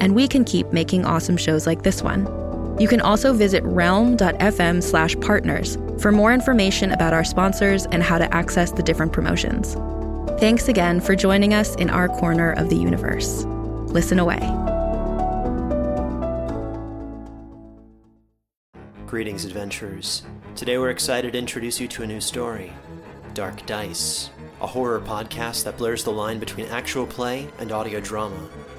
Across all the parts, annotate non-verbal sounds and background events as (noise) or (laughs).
and we can keep making awesome shows like this one. You can also visit realm.fm slash partners for more information about our sponsors and how to access the different promotions. Thanks again for joining us in our corner of the universe. Listen away. Greetings, adventurers. Today we're excited to introduce you to a new story Dark Dice, a horror podcast that blurs the line between actual play and audio drama,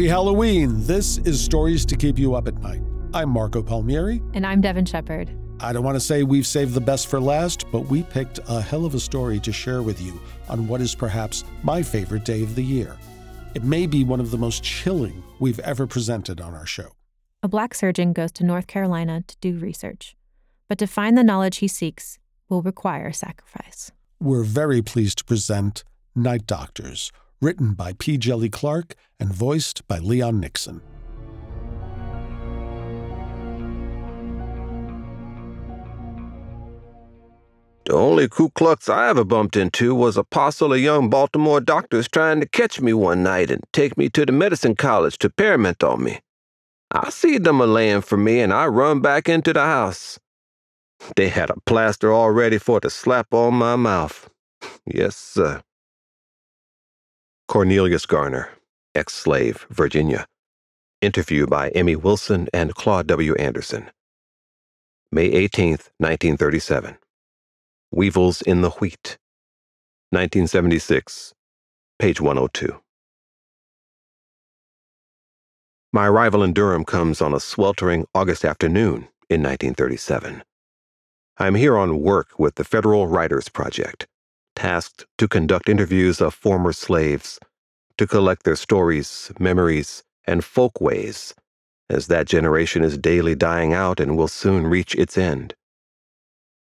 Happy Halloween! This is Stories to Keep You Up at Night. I'm Marco Palmieri. And I'm Devin Shepard. I don't want to say we've saved the best for last, but we picked a hell of a story to share with you on what is perhaps my favorite day of the year. It may be one of the most chilling we've ever presented on our show. A black surgeon goes to North Carolina to do research, but to find the knowledge he seeks will require sacrifice. We're very pleased to present Night Doctors, written by P. Djeli Clark and voiced by Leon Nixon. The only Ku Klux I ever bumped into was a parcel of young Baltimore doctors trying to catch me one night and take me to the medicine college to periment on me. I see them a laying for me and I run back into the house. They had a plaster all ready for to slap on my mouth. (laughs) Yes, sir. Cornelius Garner, ex slave, Virginia. Interview by Emmy Wilson and Claude W. Anderson. May 18, 1937. Weevils in the Wheat. 1976, page 102. My arrival in Durham comes on a sweltering August afternoon in 1937. I am here on work with the Federal Writers Project, tasked to conduct interviews of former slaves, to collect their stories, memories, and folkways, as that generation is daily dying out and will soon reach its end.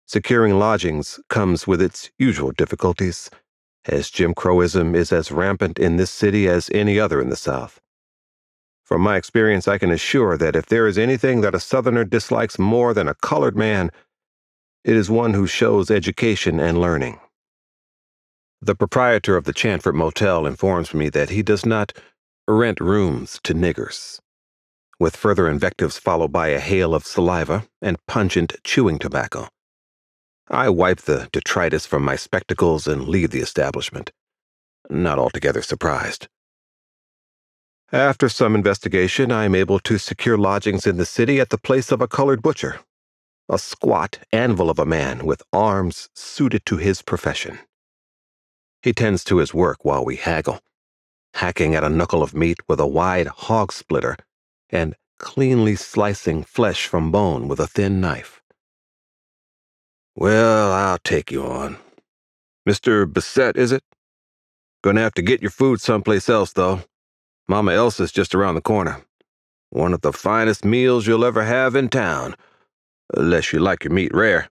Securing lodgings comes with its usual difficulties, as Jim Crowism is as rampant in this city as any other in the South. From my experience, I can assure that if there is anything that a Southerner dislikes more than a colored man, it is one who shows education and learning. The proprietor of the Chanford Motel informs me that he does not rent rooms to niggers. With further invectives followed by a hail of saliva and pungent chewing tobacco. I wipe the detritus from my spectacles and leave the establishment, not altogether surprised. After some investigation, I am able to secure lodgings in the city at the place of a colored butcher, a squat anvil of a man with arms suited to his profession. He tends to his work while we haggle, hacking at a knuckle of meat with a wide hog splitter and cleanly slicing flesh from bone with a thin knife. Well, I'll take you on. Mr. Bissett, is it? Gonna have to get your food someplace else, though. Mama Elsa's just around the corner. One of the finest meals you'll ever have in town, unless you like your meat rare.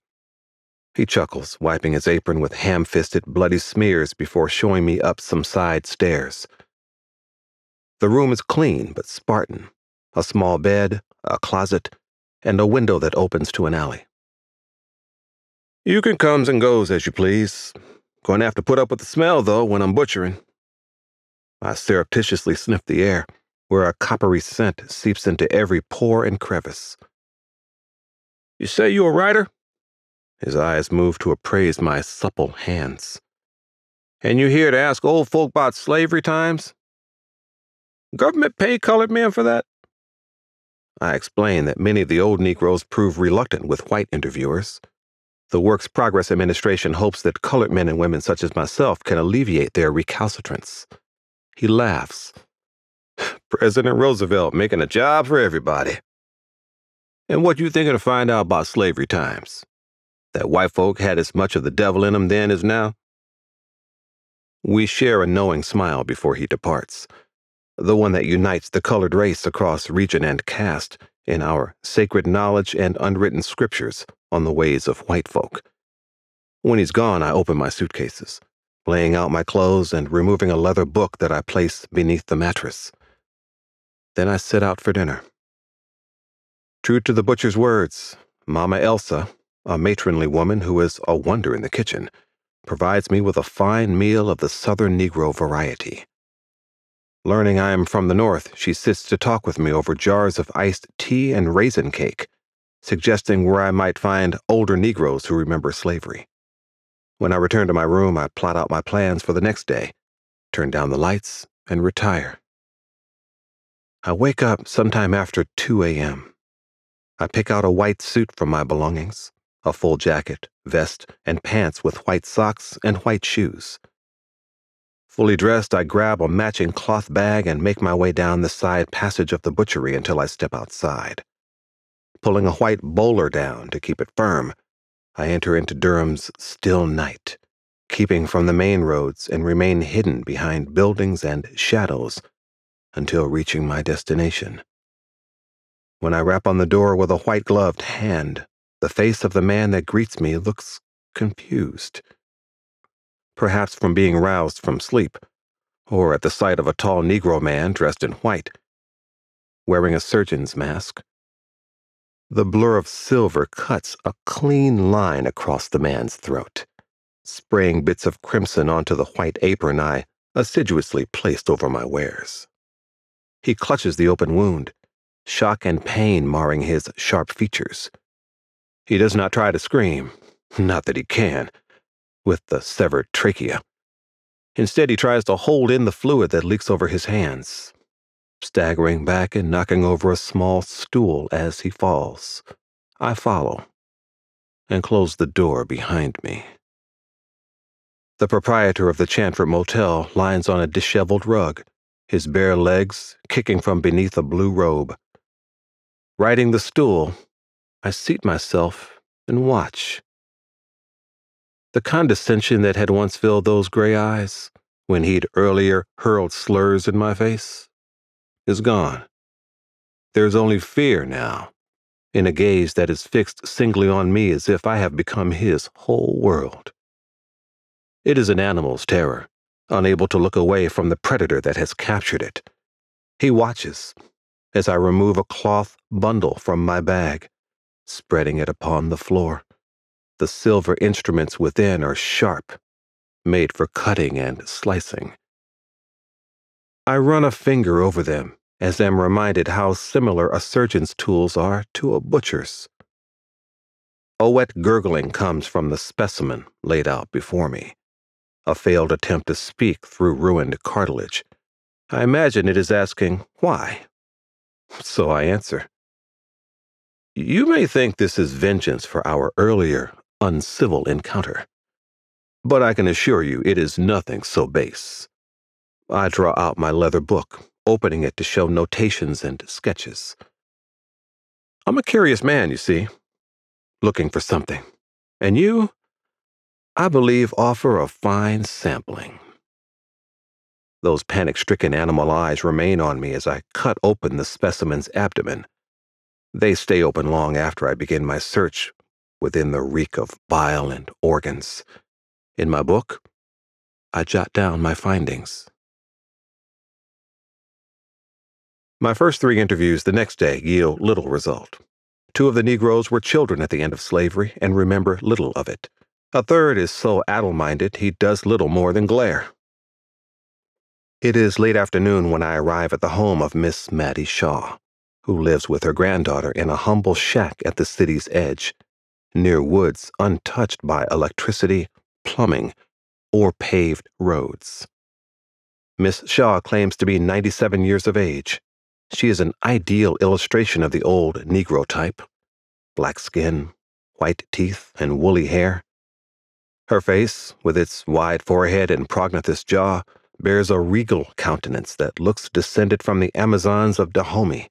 He chuckles, wiping his apron with ham fisted, bloody smears before showing me up some side stairs. The room is clean but Spartan a small bed, a closet, and a window that opens to an alley. You can comes and goes as you please. Going to have to put up with the smell, though, when I'm butchering. I surreptitiously sniff the air, where a coppery scent seeps into every pore and crevice. You say you a writer? His eyes move to appraise my supple hands. And you here to ask old folk about slavery times? Government pay colored men for that? I explain that many of the old Negroes prove reluctant with white interviewers. The Works Progress Administration hopes that colored men and women such as myself can alleviate their recalcitrance. He laughs. (sighs) President Roosevelt making a job for everybody. And what you thinking to find out about slavery times? That white folk had as much of the devil in them then as now? We share a knowing smile before he departs, the one that unites the colored race across region and caste in our sacred knowledge and unwritten scriptures on the ways of white folk. When he's gone, I open my suitcases, laying out my clothes and removing a leather book that I place beneath the mattress. Then I set out for dinner. True to the butcher's words, Mama Elsa, a matronly woman who is a wonder in the kitchen, provides me with a fine meal of the Southern Negro variety. Learning I am from the North, she sits to talk with me over jars of iced tea and raisin cake, suggesting where I might find older Negroes who remember slavery. When I return to my room, I plot out my plans for the next day, turn down the lights, and retire. I wake up sometime after 2 a.m. I pick out a white suit from my belongings, a full jacket, vest, and pants with white socks and white shoes. Fully dressed, I grab a matching cloth bag and make my way down the side passage of the butchery until I step outside. Pulling a white bowler down to keep it firm, I enter into Durham's still night, keeping from the main roads and remain hidden behind buildings and shadows until reaching my destination. When I rap on the door with a white gloved hand, the face of the man that greets me looks confused. Perhaps from being roused from sleep, or at the sight of a tall Negro man dressed in white, wearing a surgeon's mask. The blur of silver cuts a clean line across the man's throat, spraying bits of crimson onto the white apron I assiduously placed over my wares. He clutches the open wound, shock and pain marring his sharp features. He does not try to scream, not that he can, with the severed trachea. Instead, he tries to hold in the fluid that leaks over his hands, staggering back and knocking over a small stool as he falls. I follow and close the door behind me. The proprietor of the Chantford Motel lies on a disheveled rug, his bare legs kicking from beneath a blue robe. Riding the stool, I seat myself and watch. The condescension that had once filled those gray eyes, when he'd earlier hurled slurs in my face, is gone. There's only fear now, in a gaze that is fixed singly on me as if I have become his whole world. It is an animal's terror, unable to look away from the predator that has captured it. He watches as I remove a cloth bundle from my bag, spreading it upon the floor. The silver instruments within are sharp, made for cutting and slicing. I run a finger over them as am reminded how similar a surgeon's tools are to a butcher's. A wet gurgling comes from the specimen laid out before me a failed attempt to speak through ruined cartilage. I imagine it is asking why. So I answer. You may think this is vengeance for our earlier uncivil encounter, but I can assure you it is nothing so base. I draw out my leather book, opening it to show notations and sketches. I'm a curious man, you see, looking for something. And you? I believe, offer a fine sampling. Those panic stricken animal eyes remain on me as I cut open the specimen's abdomen. They stay open long after I begin my search within the reek of bile and organs. In my book, I jot down my findings. My first three interviews the next day yield little result. Two of the Negroes were children at the end of slavery and remember little of it. A third is so addle minded he does little more than glare. It is late afternoon when I arrive at the home of Miss Mattie Shaw, who lives with her granddaughter in a humble shack at the city's edge, near woods untouched by electricity, plumbing, or paved roads. Miss Shaw claims to be 97 years of age. She is an ideal illustration of the old Negro type black skin, white teeth, and woolly hair. Her face, with its wide forehead and prognathous jaw, bears a regal countenance that looks descended from the Amazons of Dahomey.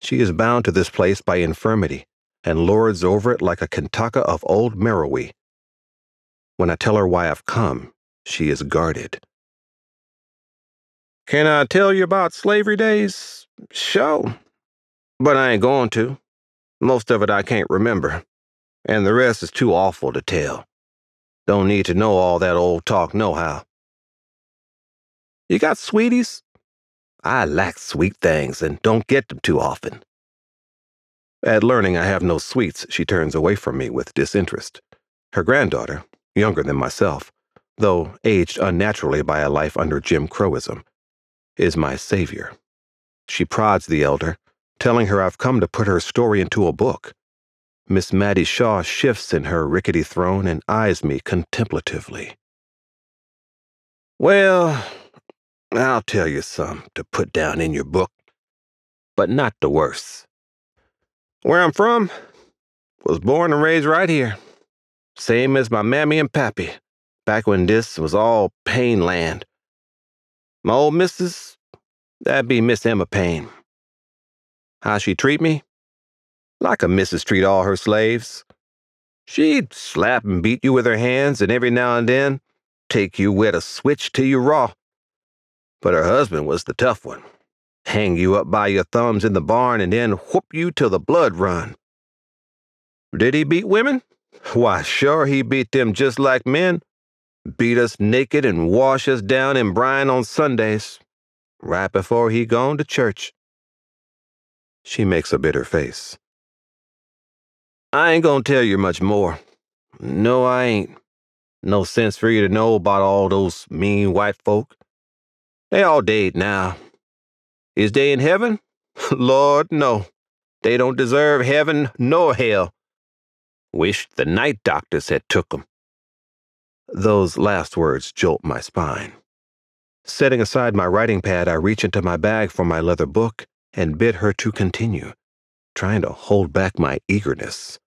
She is bound to this place by infirmity and lords over it like a kandake of old Merowe. When I tell her why I've come, she is guarded. Can I tell you about slavery days? Sure. But I ain't going to. Most of it I can't remember, and the rest is too awful to tell. Don't need to know all that old talk nohow. You got sweeties? I like sweet things and don't get them too often. At learning I have no sweets, she turns away from me with disinterest. Her granddaughter, younger than myself, though aged unnaturally by a life under Jim Crowism, is my savior. She prods the elder, telling her I've come to put her story into a book. Miss Mattie Shaw shifts in her rickety throne and eyes me contemplatively. Well, I'll tell you some to put down in your book, but not the worst. Where I'm from, was born and raised right here. Same as my mammy and pappy, back when this was all Payne land. My old missus, that'd be Miss Emma Payne. How she treat me? Like a missus treat all her slaves. She'd slap and beat you with her hands, and every now and then take you with a switch till you raw. But her husband was the tough one. Hang you up by your thumbs in the barn and then whoop you till the blood run. Did he beat women? Why, sure he beat them just like men. Beat us naked and wash us down in brine on Sundays, right before he gone to church. She makes a bitter face. I ain't gonna tell you much more. No, I ain't. No sense for you to know about all those mean white folk. They all dead now. Is they in heaven? (laughs) Lord, no. They don't deserve heaven nor hell. Wish the night doctors had took 'em. Those last words jolt my spine. Setting aside my writing pad, I reach into my bag for my leather book and bid her to continue, trying to hold back my eagerness.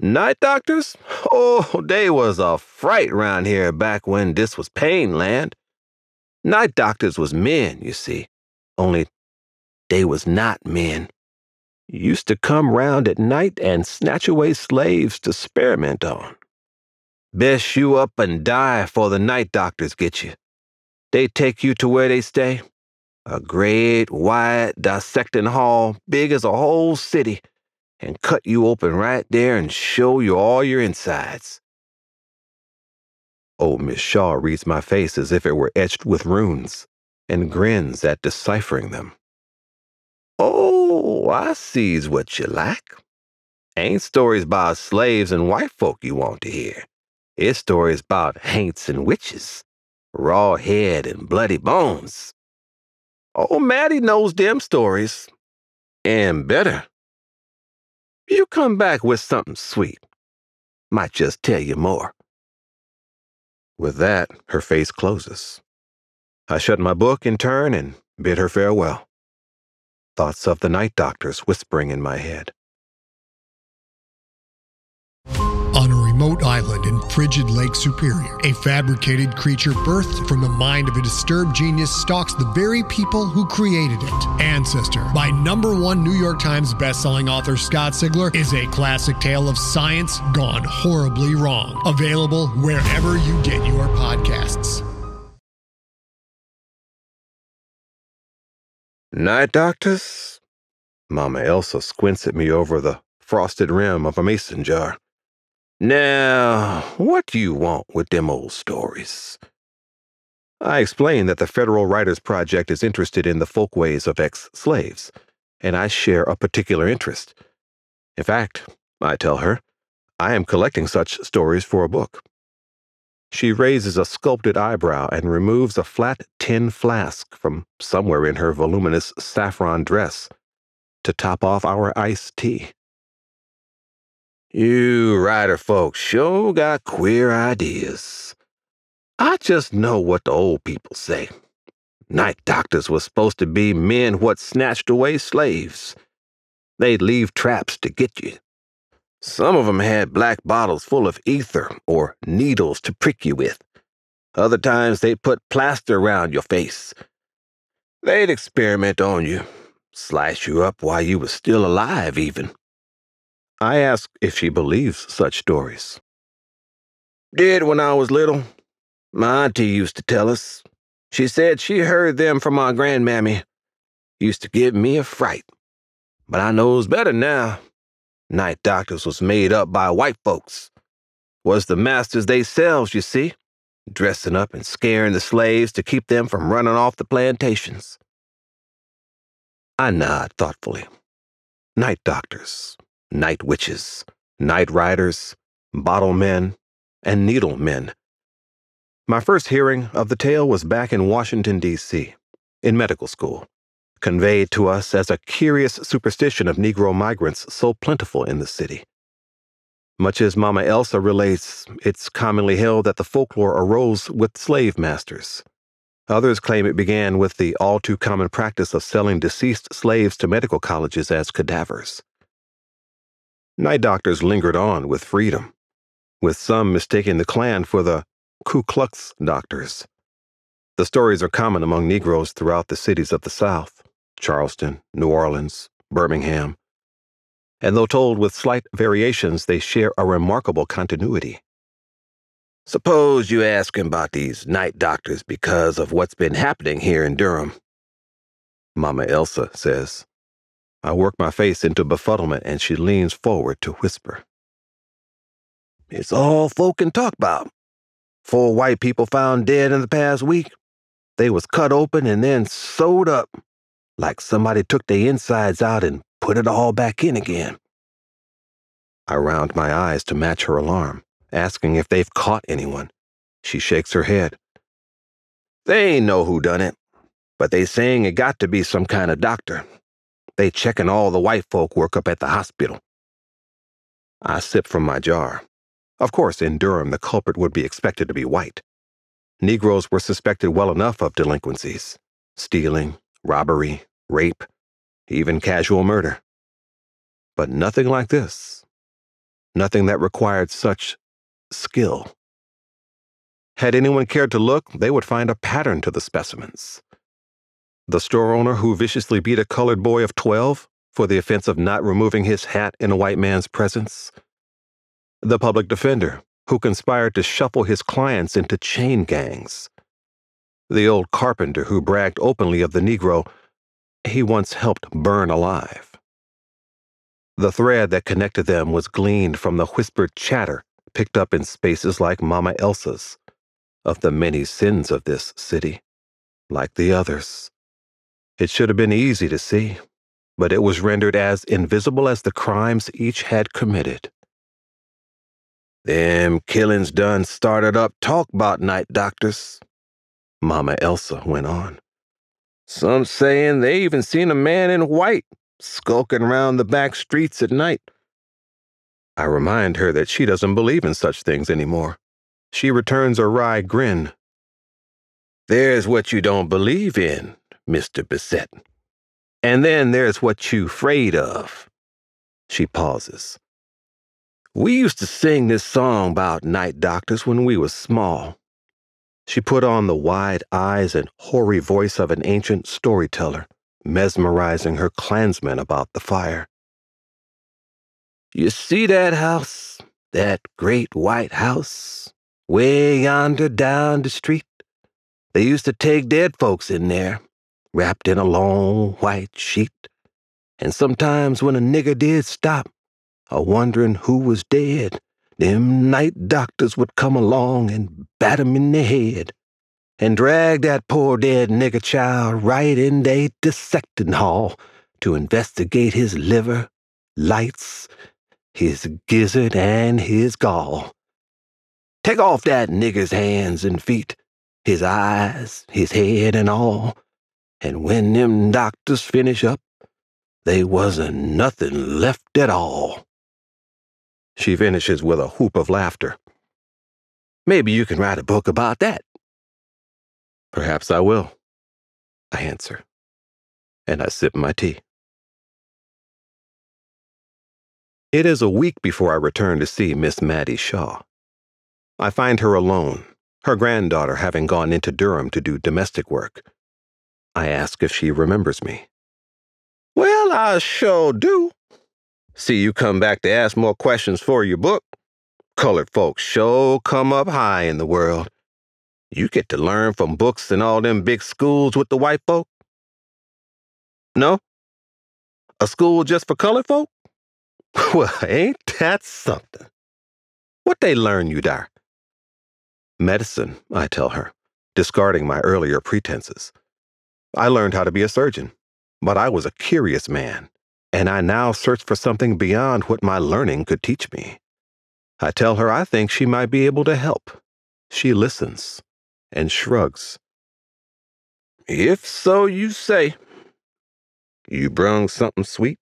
Night doctors? Oh, they was a fright round here back when this was Payne land. Night doctors was men, you see, only they was not men. Used to come round at night and snatch away slaves to experiment on. Best you up and die for the night doctors get you. They take you to where they stay. A great, wide, dissecting hall, big as a whole city, and cut you open right there and show you all your insides. Old Miss Shaw reads my face as if it were etched with runes, and grins at deciphering them. Oh, I sees what you like. Ain't stories about slaves and white folk you want to hear. It's stories about haints and witches, raw head and bloody bones. Oh, Mattie knows them stories. And better. You come back with something sweet. Might just tell you more. With that, her face closes. I shut my book in turn and bid her farewell. Thoughts of the night doctors whispering in my head. Remote island in frigid Lake Superior, a fabricated creature birthed from the mind of a disturbed genius stalks the very people who created it. Ancestor, by number one New York Times bestselling author Scott Sigler, is a classic tale of science gone horribly wrong. Available wherever you get your podcasts. Night doctors? Mama Elsa squints at me over the frosted rim of a mason jar. Now, what do you want with them old stories? I explain that the Federal Writers Project is interested in the folkways of ex slaves, and I share a particular interest. In fact, I tell her, I am collecting such stories for a book. She raises a sculpted eyebrow and removes a flat tin flask from somewhere in her voluminous saffron dress to top off our iced tea. You writer folks sure got queer ideas. I just know what the old people say. Night doctors was supposed to be men what snatched away slaves. They'd leave traps to get you. Some of 'em had black bottles full of ether or needles to prick you with. Other times they'd put plaster around your face. They'd experiment on you, slice you up while you was still alive, even. I asked if she believes such stories. Did when I was little. My auntie used to tell us. She said she heard them from our grandmammy. Used to give me a fright. But I knows better now. Night doctors was made up by white folks. Was the masters theyselves, you see, dressing up and scaring the slaves to keep them from running off the plantations. I nod thoughtfully. Night doctors, night witches, night riders, bottle men, and needle men. My first hearing of the tale was back in Washington, D.C., in medical school, conveyed to us as a curious superstition of Negro migrants so plentiful in the city. Much as Mama Elsa relates, it's commonly held that the folklore arose with slave masters. Others claim it began with the all too common practice of selling deceased slaves to medical colleges as cadavers. Night doctors lingered on with freedom, with some mistaking the Klan for the Ku Klux doctors. The stories are common among Negroes throughout the cities of the South Charleston, New Orleans, Birmingham. And though told with slight variations, they share a remarkable continuity. Suppose you ask him about these night doctors because of what's been happening here in Durham. Mama Elsa says. I work my face into befuddlement and she leans forward to whisper. It's all folk can talk about. Four white people found dead in the past week. They was cut open and then sewed up, like somebody took their insides out and put it all back in again. I round my eyes to match her alarm, asking if they've caught anyone. She shakes her head. They ain't know who done it, but they saying it got to be some kind of doctor, they checking all the white folk work up at the hospital. I sipped from my jar. Of course, in Durham, the culprit would be expected to be white. Negroes were suspected well enough of delinquencies stealing, robbery, rape, even casual murder. But nothing like this. Nothing that required such skill. Had anyone cared to look, they would find a pattern to the specimens the store owner who viciously beat a colored boy of 12 for the offense of not removing his hat in a white man's presence, the public defender who conspired to shuffle his clients into chain gangs, the old carpenter who bragged openly of the Negro he once helped burn alive. The thread that connected them was gleaned from the whispered chatter picked up in spaces like Mama Elsa's of the many sins of this city, like the others. It should have been easy to see, but it was rendered as invisible as the crimes each had committed. Them killings done started up talk about night doctors, Mama Elsa went on. Some saying they even seen a man in white skulking around the back streets at night. I remind her that she doesn't believe in such things anymore. She returns a wry grin. There's what you don't believe in, Mr. Bissett. And then there's what you afraid of. She pauses. We used to sing this song about night doctors when we was small. She put on the wide eyes and hoary voice of an ancient storyteller, mesmerizing her clansmen about the fire. You see that house, that great white house, way yonder down the street? They used to take dead folks in there wrapped in a long white sheet. And sometimes when a nigger did stop, a wondering who was dead, them night doctors would come along and bat him in the head and drag that poor dead nigger child right in they dissecting hall to investigate his liver, lights, his gizzard, and his gall. Take off that nigger's hands and feet, his eyes, his head, and all. And when them doctors finish up, they wasn't nothing left at all. She finishes with a whoop of laughter. Maybe you can write a book about that. Perhaps I will, I answer, and I sip my tea. It is a week before I return to see Miss Mattie Shaw. I find her alone, her granddaughter having gone into Durham to do domestic work. I ask if she remembers me. Well, I sure do. See you come back to ask more questions for your book. Colored folks sure come up high in the world. You get to learn from books in all them big schools with the white folk? No? A school just for colored folk? (laughs) Well, ain't that something? What they learn you dar? Medicine, I tell her, discarding my earlier pretenses. I learned how to be a surgeon, but I was a curious man, and I now search for something beyond what my learning could teach me. I tell her I think she might be able to help. She listens and shrugs. If so you say. You brung something sweet?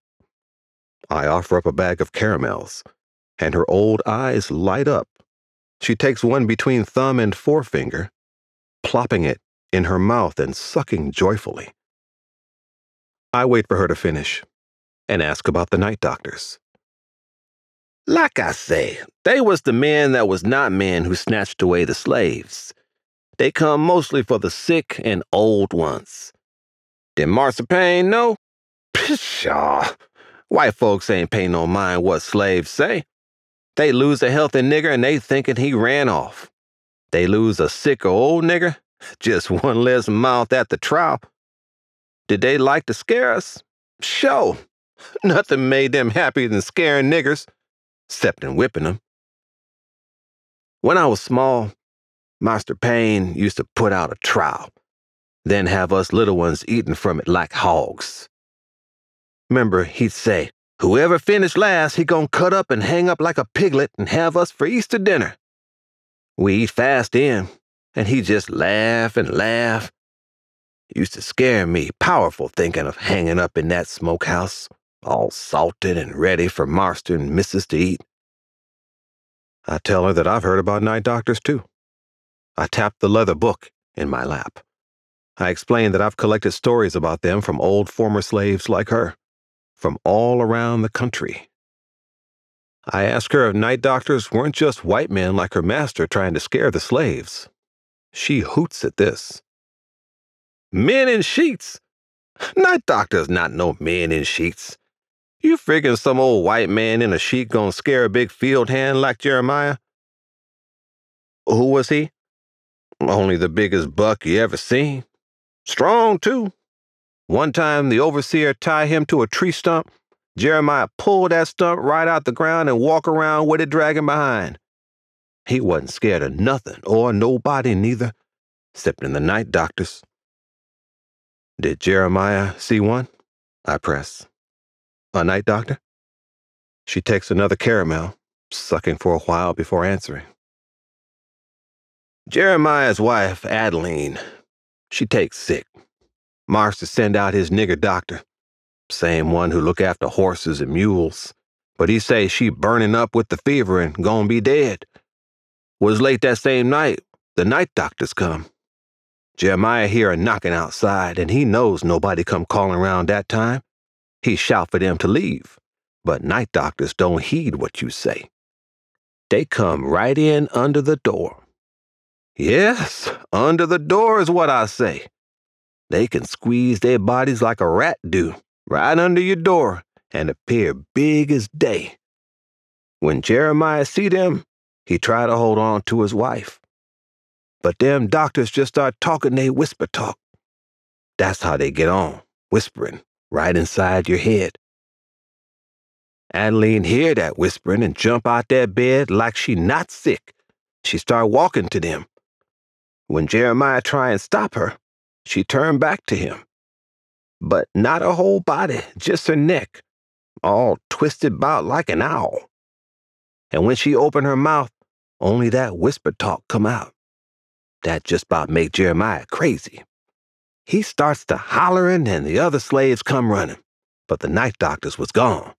I offer up a bag of caramels, and her old eyes light up she takes one between thumb and forefinger, plopping it in her mouth and sucking joyfully. I wait for her to finish and ask about the night doctors. Like I say, they was the men that was not men who snatched away the slaves. They come mostly for the sick and old ones. Did Payne know? Pshaw! White folks ain't pay no mind what slaves say. They lose a healthy nigger and they thinking he ran off. They lose a sick or old nigger, just one less mouth at the trial. Did they like to scare us? Sure. (laughs) Nothing made them happier than scaring niggers, except in whipping them. When I was small, Master Payne used to put out a trial, then have us little ones eating from it like hogs. Remember, he'd say, Whoever finished last, he gon' cut up and hang up like a piglet and have us for Easter dinner. We eat fast in, and he just laugh and laugh. Used to scare me powerful thinking of hanging up in that smokehouse, all salted and ready for master and missus to eat. I tell her that I've heard about night doctors too. I tap the leather book in my lap. I explain that I've collected stories about them from old former slaves like her from all around the country. I asked her if night doctors weren't just white men like her master trying to scare the slaves. She hoots at this. Men in sheets? Night doctors not no men in sheets. You figuring some old white man in a sheet gonna scare a big field hand like Jeremiah? Who was he? Only the biggest buck you ever seen. Strong, too. One time, the overseer tied him to a tree stump. Jeremiah pulled that stump right out the ground and walk around with it dragging behind. He wasn't scared of nothing or nobody neither, excepting the night doctors. Did Jeremiah see one? I press. A night doctor? She takes another caramel, sucking for a while before answering. Jeremiah's wife, Adeline, she takes sick. Marks to send out his nigger doctor, same one who look after horses and mules, but he say she burning up with the fever and gonna be dead. Was late that same night, the night doctors come. Jeremiah hear a knocking outside, and he knows nobody come calling around that time. He shout for them to leave, but night doctors don't heed what you say. They come right in under the door. Yes, under the door is what I say. They can squeeze their bodies like a rat do, right under your door, and appear big as day. When Jeremiah see them, he try to hold on to his wife. But them doctors just start talking they whisper talk. That's how they get on, whispering, right inside your head. Adeline hear that whispering and jump out that bed like she not sick. She start walking to them. When Jeremiah try and stop her, she turn back to him. but not her whole body, just her neck, all twisted about like an owl. And when she open her mouth, only that whisper talk come out. That just about make Jeremiah crazy. He starts to hollering and the other slaves come running, but the night doctors was gone.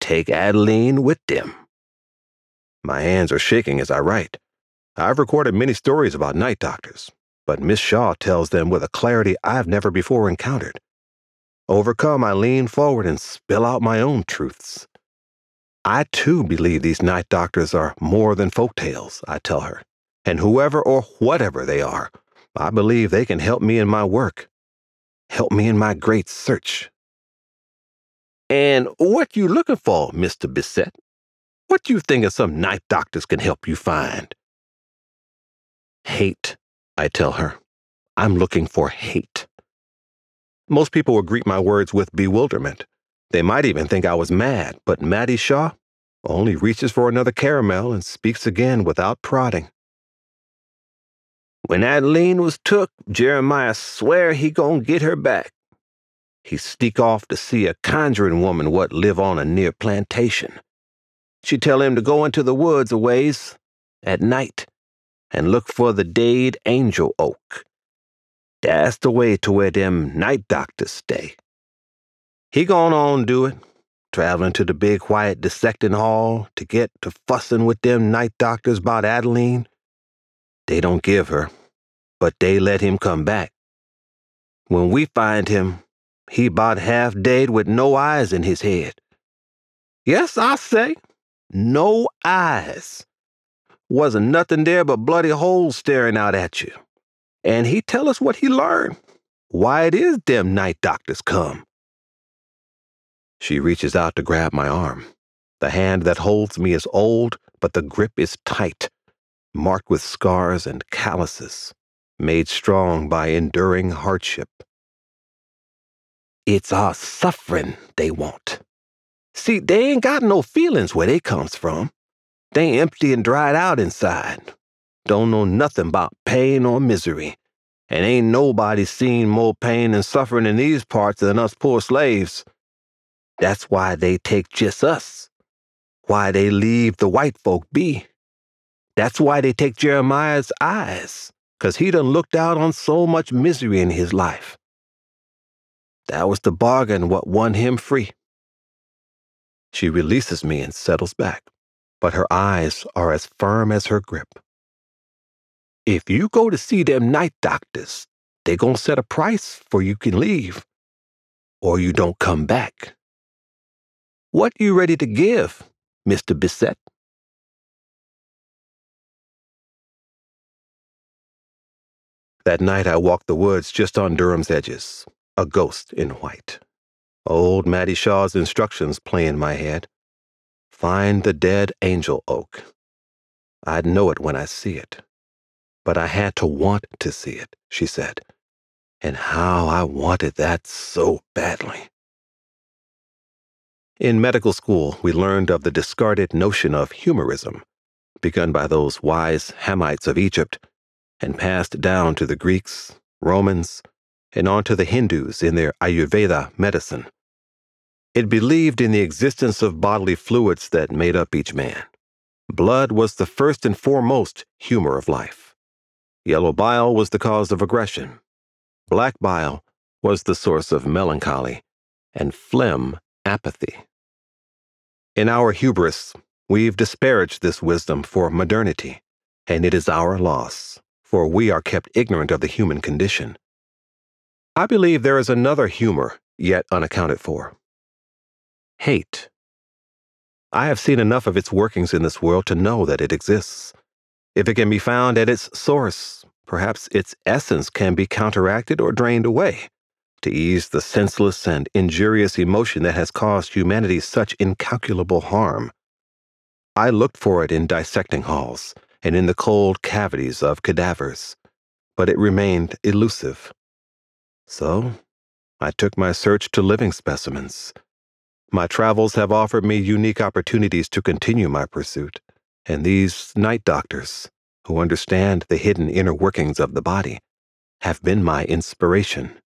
Take Adeline with them. My hands are shaking as I write. I've recorded many stories about night doctors, but Miss Shaw tells them with a clarity I've never before encountered. Overcome, I lean forward and spill out my own truths. I too believe these night doctors are more than folk tales, I tell her, and whoever or whatever they are, I believe they can help me in my work, help me in my great search. And what you looking for, Mr. Bissett? What you think of some night doctors can help you find? Hate, I tell her. I'm looking for hate. Most people would greet my words with bewilderment. They might even think I was mad, but Mattie Shaw only reaches for another caramel and speaks again without prodding. When Adeline was took, Jeremiah swear he gon' get her back. He sneak off to see a conjuring woman what live on a near plantation. She tell him to go into the woods a ways at night and look for the Dade Angel Oak. That's the way to where them night doctors stay. He gone on do it, traveling to the big white dissecting hall to get to fussing with them night doctors about Adeline they don't give her, but they let him come back. When we find him, he about half dead with no eyes in his head. Yes, I say, no eyes. Wasn't nothing there but bloody holes staring out at you. And he tell us what he learned, why it is them night doctors come. She reaches out to grab my arm. The hand that holds me is old, but the grip is tight marked with scars and calluses, made strong by enduring hardship. It's our suffering they want. See, they ain't got no feelings where they comes from. They empty and dried out inside. Don't know nothing about pain or misery. And ain't nobody seen more pain and suffering in these parts than us poor slaves. That's why they take just us. Why they leave the white folk be. That's why they take Jeremiah's eyes, because he done looked out on so much misery in his life. That was the bargain what won him free. She releases me and settles back, but her eyes are as firm as her grip. If you go to see them night doctors, they gon' set a price for you can leave, or you don't come back. What you ready to give, Mr. Bissett? That night I walked the woods just on Durham's edges, a ghost in white. Old Mattie Shaw's instructions play in my head. Find the dead angel oak. I'd know it when I see it. But I had to want to see it, she said. And how I wanted that so badly. In medical school, we learned of the discarded notion of humorism, begun by those wise Hamites of Egypt and passed down to the Greeks, Romans, and on to the Hindus in their Ayurveda medicine. It believed in the existence of bodily fluids that made up each man. Blood was the first and foremost humor of life. Yellow bile was the cause of aggression. Black bile was the source of melancholy, and phlegm apathy. In our hubris, we've disparaged this wisdom for modernity, and it is our loss for we are kept ignorant of the human condition. I believe there is another humor yet unaccounted for hate. I have seen enough of its workings in this world to know that it exists. If it can be found at its source, perhaps its essence can be counteracted or drained away to ease the senseless and injurious emotion that has caused humanity such incalculable harm. I looked for it in dissecting halls and in the cold cavities of cadavers, but it remained elusive. So I took my search to living specimens. My travels have offered me unique opportunities to continue my pursuit, and these night doctors, who understand the hidden inner workings of the body, have been my inspiration.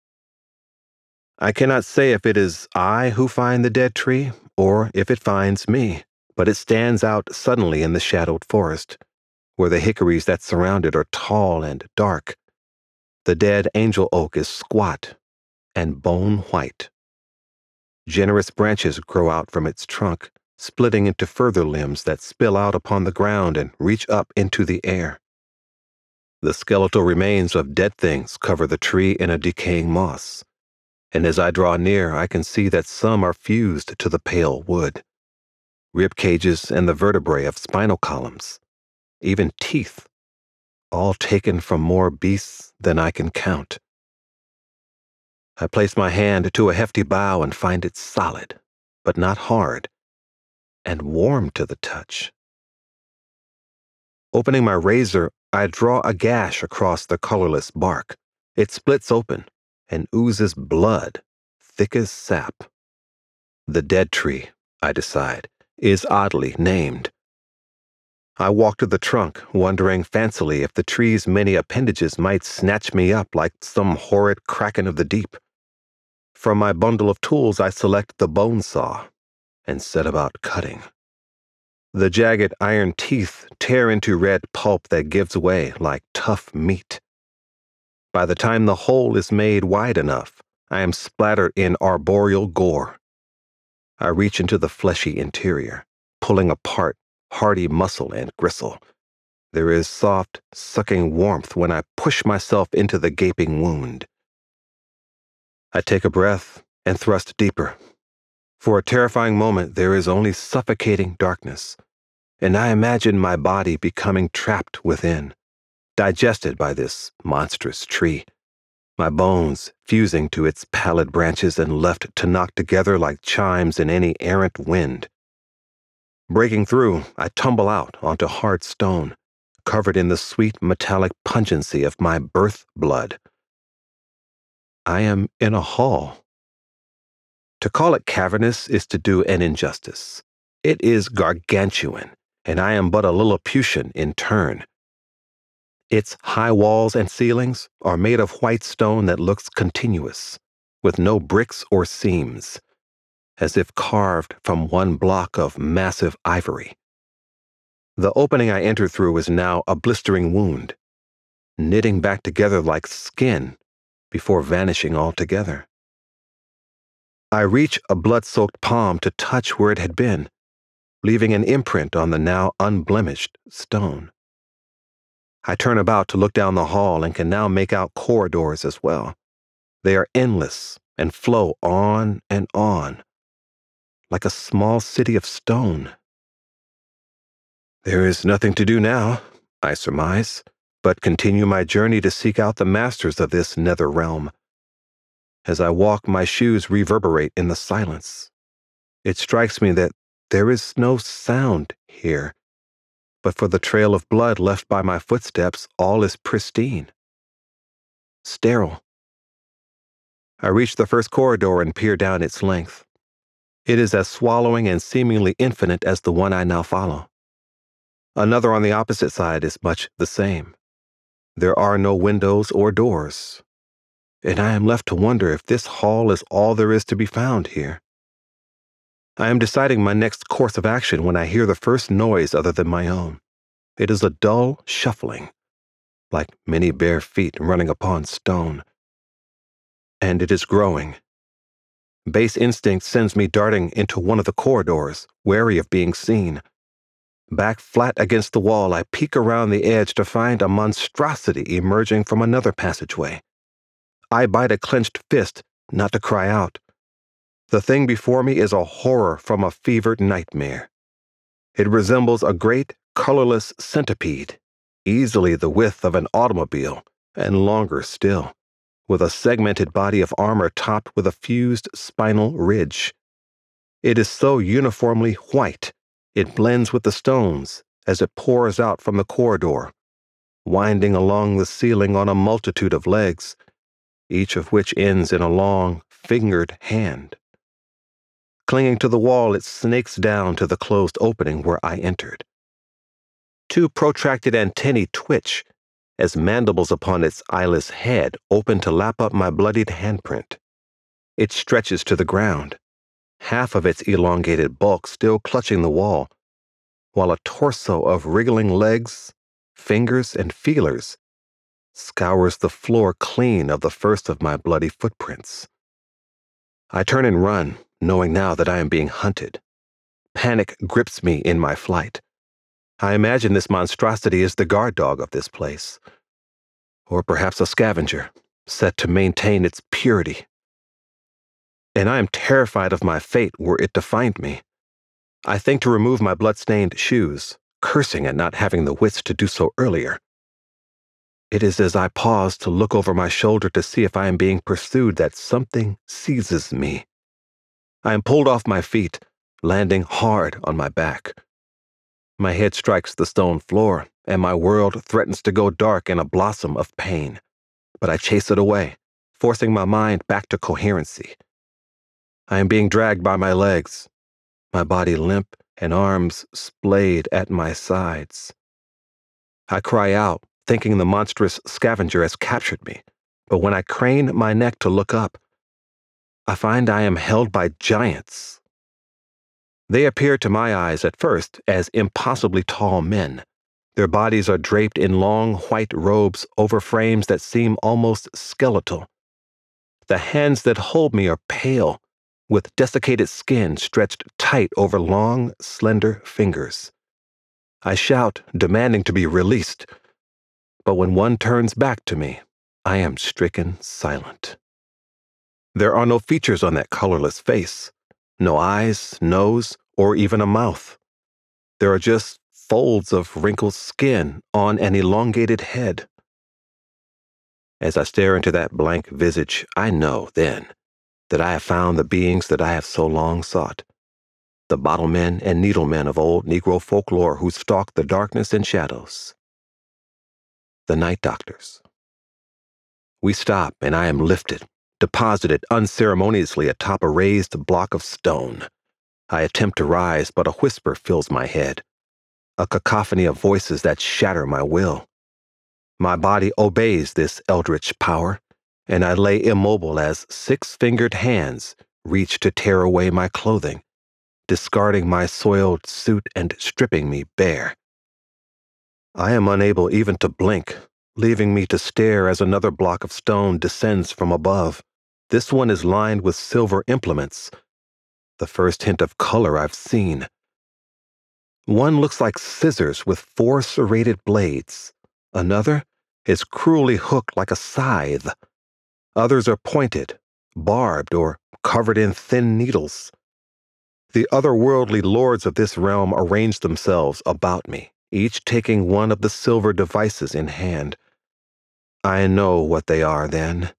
I cannot say if it is I who find the dead tree or if it finds me, but it stands out suddenly in the shadowed forest, where the hickories that surround it are tall and dark. The dead angel oak is squat and bone white. Generous branches grow out from its trunk, splitting into further limbs that spill out upon the ground and reach up into the air. The skeletal remains of dead things cover the tree in a decaying moss and as I draw near, I can see that some are fused to the pale wood. Rib cages and the vertebrae of spinal columns, even teeth, all taken from more beasts than I can count. I place my hand to a hefty bough and find it solid, but not hard, and warm to the touch. Opening my razor, I draw a gash across the colorless bark. It splits open, and oozes blood, thick as sap. The dead tree, I decide, is oddly named. I walk to the trunk, wondering fancily if the tree's many appendages might snatch me up like some horrid kraken of the deep. From my bundle of tools, I select the bone saw and set about cutting. The jagged iron teeth tear into red pulp that gives way like tough meat. By the time the hole is made wide enough, I am splattered in arboreal gore. I reach into the fleshy interior, pulling apart hardy muscle and gristle. There is soft, sucking warmth when I push myself into the gaping wound. I take a breath and thrust deeper. For a terrifying moment, there is only suffocating darkness, and I imagine my body becoming trapped within digested by this monstrous tree, my bones fusing to its pallid branches and left to knock together like chimes in any errant wind. Breaking through, I tumble out onto hard stone, covered in the sweet metallic pungency of my birth blood. I am in a hall. To call it cavernous is to do an injustice. It is gargantuan, and I am but a Lilliputian in turn its high walls and ceilings are made of white stone that looks continuous, with no bricks or seams, as if carved from one block of massive ivory. The opening I entered through is now a blistering wound, knitting back together like skin before vanishing altogether. I reach a blood soaked palm to touch where it had been, leaving an imprint on the now unblemished stone. I turn about to look down the hall and can now make out corridors as well. They are endless and flow on and on, like a small city of stone. There is nothing to do now, I surmise, but continue my journey to seek out the masters of this nether realm. As I walk, my shoes reverberate in the silence. It strikes me that there is no sound here but for the trail of blood left by my footsteps, all is pristine. Sterile. I reach the first corridor and peer down its length. It is as swallowing and seemingly infinite as the one I now follow. Another on the opposite side is much the same. There are no windows or doors, and I am left to wonder if this hall is all there is to be found here. I am deciding my next course of action when I hear the first noise other than my own. It is a dull shuffling, like many bare feet running upon stone. And it is growing. Base instinct sends me darting into one of the corridors, wary of being seen. Back flat against the wall, I peek around the edge to find a monstrosity emerging from another passageway. I bite a clenched fist, not to cry out. The thing before me is a horror from a fevered nightmare. It resembles a great, colorless centipede, easily the width of an automobile, and longer still, with a segmented body of armor topped with a fused spinal ridge. It is so uniformly white, it blends with the stones as it pours out from the corridor, winding along the ceiling on a multitude of legs, each of which ends in a long, fingered hand. Clinging to the wall, it snakes down to the closed opening where I entered. Two protracted antennae twitch as mandibles upon its eyeless head open to lap up my bloodied handprint. it stretches to the ground, half of its elongated bulk still clutching the wall, while a torso of wriggling legs, fingers, and feelers scours the floor clean of the first of my bloody footprints. I turn and run, knowing now that I am being hunted. Panic grips me in my flight. I imagine this monstrosity is the guard dog of this place. Or perhaps a scavenger, set to maintain its purity. And I am terrified of my fate were it to find me. I think to remove my blood-stained shoes, cursing at not having the wits to do so earlier. It is as I pause to look over my shoulder to see if I am being pursued that something seizes me. I am pulled off my feet, landing hard on my back. My head strikes the stone floor, and my world threatens to go dark in a blossom of pain. But I chase it away, forcing my mind back to coherency. I am being dragged by my legs, my body limp and arms splayed at my sides. I cry out, thinking the monstrous scavenger has captured me, but when I crane my neck to look up, I find I am held by giants. They appear to my eyes at first as impossibly tall men. Their bodies are draped in long white robes over frames that seem almost skeletal. The hands that hold me are pale with desiccated skin stretched tight over long, slender fingers. I shout, demanding to be released, but when one turns back to me, I am stricken silent. There are no features on that colorless face, no eyes, nose, or even a mouth. There are just folds of wrinkled skin on an elongated head. As I stare into that blank visage, I know then that I have found the beings that I have so long sought. The bottlemen and needlemen of old Negro folklore who stalk the darkness and shadows. The night doctors. We stop, and I am lifted, deposited unceremoniously atop a raised block of stone. I attempt to rise, but a whisper fills my head, a cacophony of voices that shatter my will. My body obeys this eldritch power, and I lay immobile as six fingered hands reach to tear away my clothing, discarding my soiled suit and stripping me bare. I am unable even to blink, leaving me to stare as another block of stone descends from above. This one is lined with silver implements, the first hint of color I've seen. One looks like scissors with four serrated blades. Another is cruelly hooked like a scythe. Others are pointed, barbed, or covered in thin needles. The otherworldly lords of this realm arrange themselves about me, each taking one of the silver devices in hand. I know what they are then.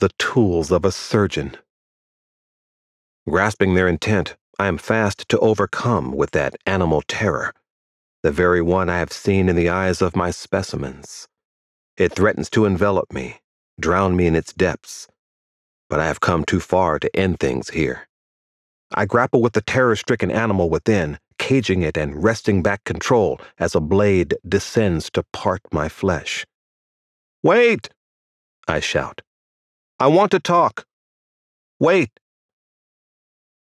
The tools of a surgeon. Grasping their intent, I am fast to overcome with that animal terror, the very one I have seen in the eyes of my specimens. It threatens to envelop me, drown me in its depths. But I have come too far to end things here. I grapple with the terror stricken animal within, caging it and wresting back control as a blade descends to part my flesh. Wait! I shout. I want to talk. Wait!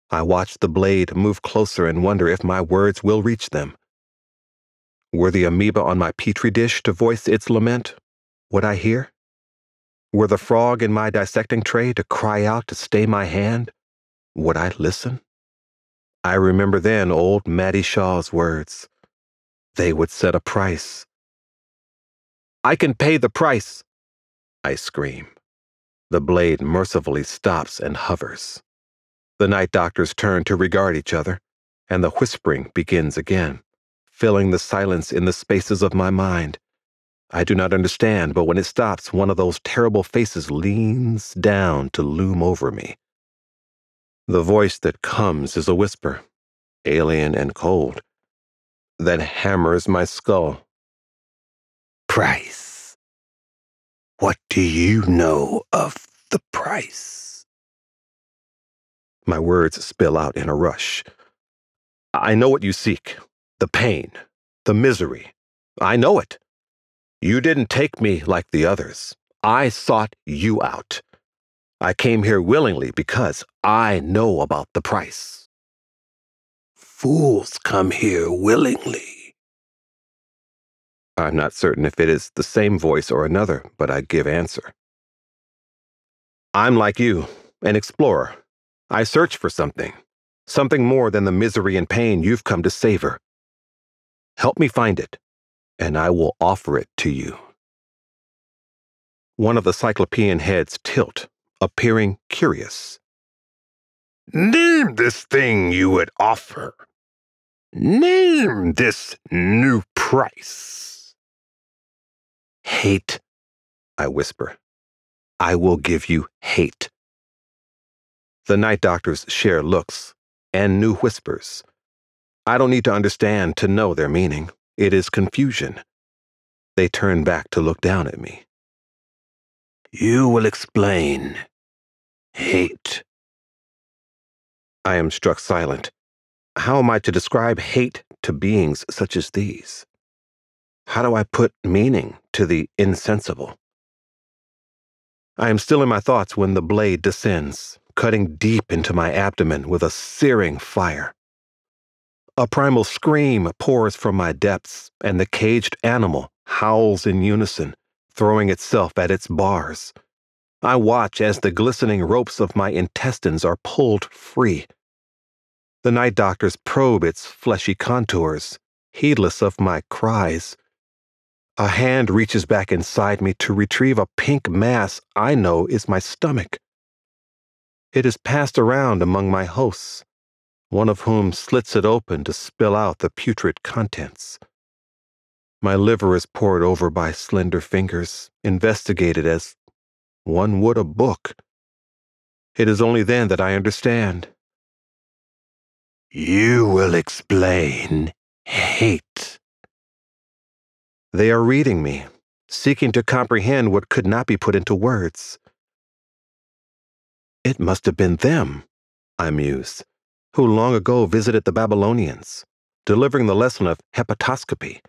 I watch the blade move closer and wonder if my words will reach them. Were the amoeba on my petri dish to voice its lament, would I hear? Were the frog in my dissecting tray to cry out to stay my hand, would I listen? I remember then old Mattie Shaw's words. They would set a price. I can pay the price, I scream. The blade mercifully stops and hovers. The night doctors turn to regard each other, and the whispering begins again, filling the silence in the spaces of my mind. I do not understand, but when it stops, one of those terrible faces leans down to loom over me. The voice that comes is a whisper, alien and cold, that hammers my skull. Price. What do you know of the price? My words spill out in a rush. I know what you seek the pain, the misery. I know it. You didn't take me like the others. I sought you out. I came here willingly because I know about the price. Fools come here willingly. I'm not certain if it is the same voice or another, but I give answer. I'm like you, an explorer. I search for something, something more than the misery and pain you've come to savor. Help me find it, and I will offer it to you. One of the Cyclopean heads tilt, appearing curious. Name this thing you would offer. Name this new price. Hate, I whisper. I will give you hate. The night doctors share looks and new whispers. I don't need to understand to know their meaning. It is confusion. They turn back to look down at me. You will explain. Hate. I am struck silent. How am I to describe hate to beings such as these? How do I put meaning to the insensible? I am still in my thoughts when the blade descends, cutting deep into my abdomen with a searing fire. A primal scream pours from my depths, and the caged animal howls in unison, throwing itself at its bars. I watch as the glistening ropes of my intestines are pulled free. The night doctors probe its fleshy contours, heedless of my cries. A hand reaches back inside me to retrieve a pink mass I know is my stomach. It is passed around among my hosts, one of whom slits it open to spill out the putrid contents. My liver is poured over by slender fingers, investigated as one would a book. It is only then that I understand. You will explain hate. They are reading me, seeking to comprehend what could not be put into words. It must have been them, I muse, who long ago visited the Babylonians, delivering the lesson of hepatoscopy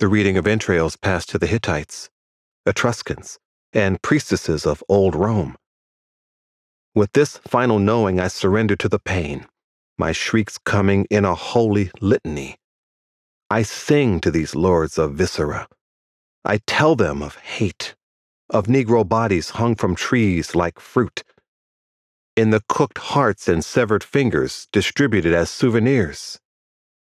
the reading of entrails passed to the Hittites, Etruscans, and priestesses of old Rome. With this final knowing, I surrender to the pain, my shrieks coming in a holy litany. I sing to these lords of viscera. I tell them of hate, of Negro bodies hung from trees like fruit, in the cooked hearts and severed fingers distributed as souvenirs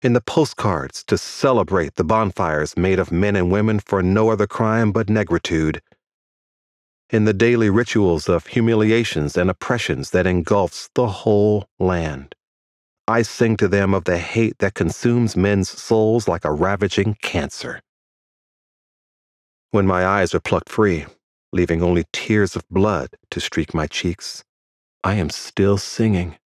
in the postcards to celebrate the bonfires made of men and women for no other crime but negritude, in the daily rituals of humiliations and oppressions that engulfs the whole land. I sing to them of the hate that consumes men's souls like a ravaging cancer. When my eyes are plucked free, leaving only tears of blood to streak my cheeks, I am still singing.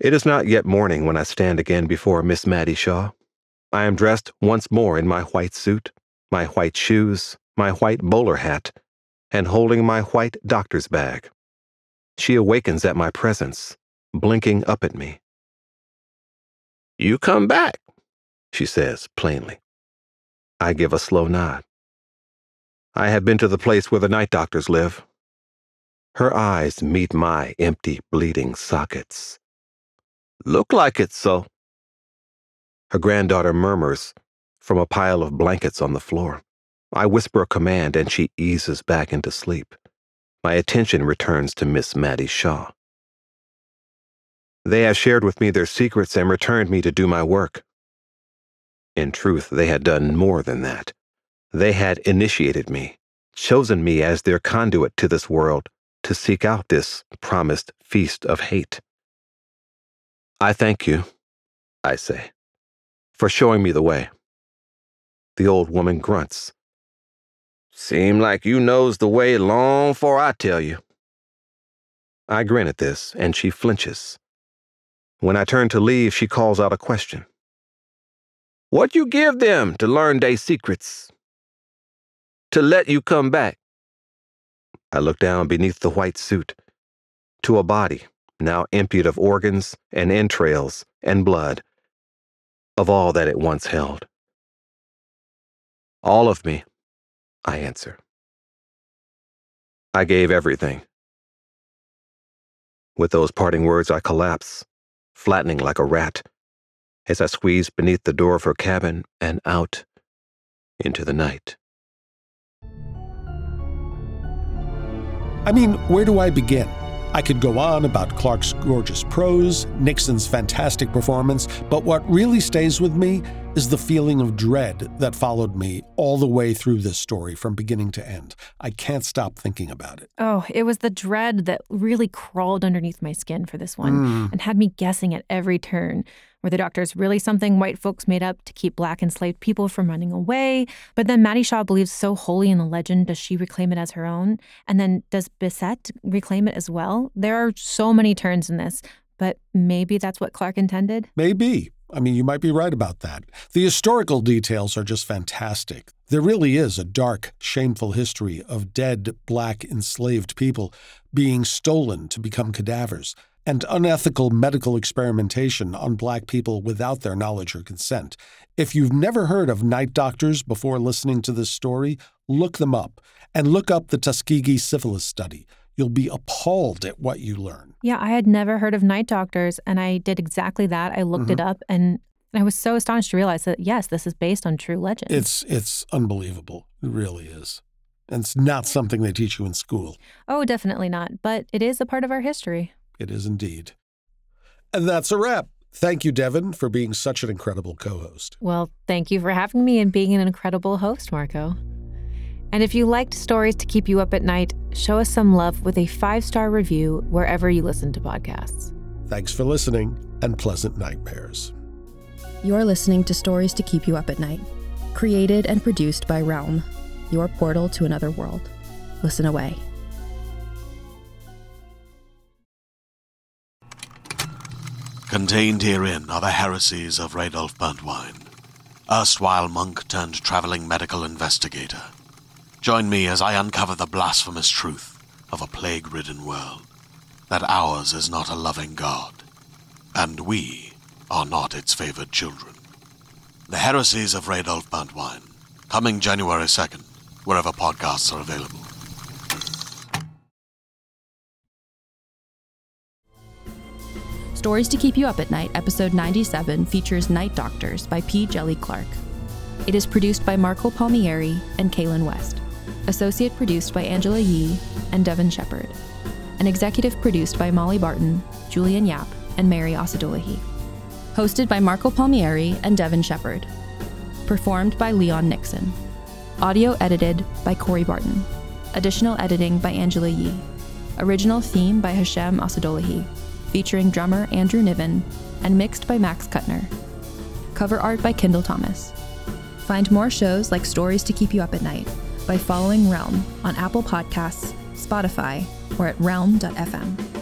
It is not yet morning when I stand again before Miss Maddie Shaw. I am dressed once more in my white suit, my white shoes, my white bowler hat, and holding my white doctor's bag. She awakens at my presence, blinking up at me. You come back, she says plainly. I give a slow nod. I have been to the place where the night doctors live. Her eyes meet my empty, bleeding sockets. Look like it, so. Her granddaughter murmurs from a pile of blankets on the floor. I whisper a command and she eases back into sleep. My attention returns to Miss Maddie Shaw. They have shared with me their secrets and returned me to do my work. In truth, they had done more than that. They had initiated me, chosen me as their conduit to this world to seek out this promised feast of hate. I thank you, I say, for showing me the way. The old woman grunts. Seem like you knows the way long fore I tell you. I grin at this, and she flinches. When I turn to leave, she calls out a question. What you give them to learn they secrets? To let you come back? I look down beneath the white suit to a body now emptied of organs and entrails and blood, of all that it once held. All of me, I answer. I gave everything. With those parting words, I collapse, flattening like a rat, as I squeeze beneath the door of her cabin and out into the night. I mean, where do I begin? I could go on about Clark's gorgeous prose, Nixon's fantastic performance, but what really stays with me is the feeling of dread that followed me all the way through this story from beginning to end. I can't stop thinking about it. Oh, it was the dread that really crawled underneath my skin for this one Mm. and had me guessing at every turn. Were the doctors really something white folks made up to keep black enslaved people from running away? But then Maddie Shaw believes so wholly in the legend, does she reclaim it as her own? And then does Bissett reclaim it as well? There are so many turns in this, but maybe that's what Clark intended? Maybe. I mean, you might be right about that. The historical details are just fantastic. There really is a dark, shameful history of dead black enslaved people being stolen to become cadavers, and unethical medical experimentation on black people without their knowledge or consent. If you've never heard of night doctors before listening to this story, look them up and look up the Tuskegee syphilis study. You'll be appalled at what you learn. Yeah, I had never heard of night doctors, and I did exactly that. I looked it Mm-hmm. up, and I was so astonished to realize that, yes, this is based on true legend. It's it's unbelievable. It really is. And it's not something they teach you in school. Oh, definitely not. But it is a part of our history. It is indeed. And that's a wrap. Thank you, Devin, for being such an incredible co-host. Well, thank you for having me and being an incredible host, Marco. And if you liked stories to keep you up at night, show us some love with a five star review wherever you listen to podcasts. Thanks for listening and pleasant nightmares. You're listening to Stories to Keep You Up at Night, created and produced by Realm, your portal to another world. Listen away. Contained herein are the heresies of Radolf Burntwine, erstwhile monk turned traveling medical investigator. Join me as I uncover the blasphemous truth of a plague ridden world that ours is not a loving God, and we are not its favored children. The heresies of Radolf Burntwine, coming January 2nd, wherever podcasts are available. Stories to Keep You Up at Night, episode 97, features Night Doctors by P. Djèlí Clark. It is produced by Marco Palmieri and Kaylin West. Associate produced by Angela Yee and Devin Shepard. And executive produced by Molly Barton, Julian Yap, and Mary Osadolahi. Hosted by Marco Palmieri and Devin Shepard. Performed by Leon Nixon. Audio edited by Corey Barton. Additional editing by Angela Yee. Original theme by Hashem Assadullahi, featuring drummer Andrew Niven, and mixed by Max Kuttner. Cover art by Kendall Thomas. Find more shows like Stories to Keep You Up at Night by following Realm on Apple Podcasts, Spotify, or at realm.fm.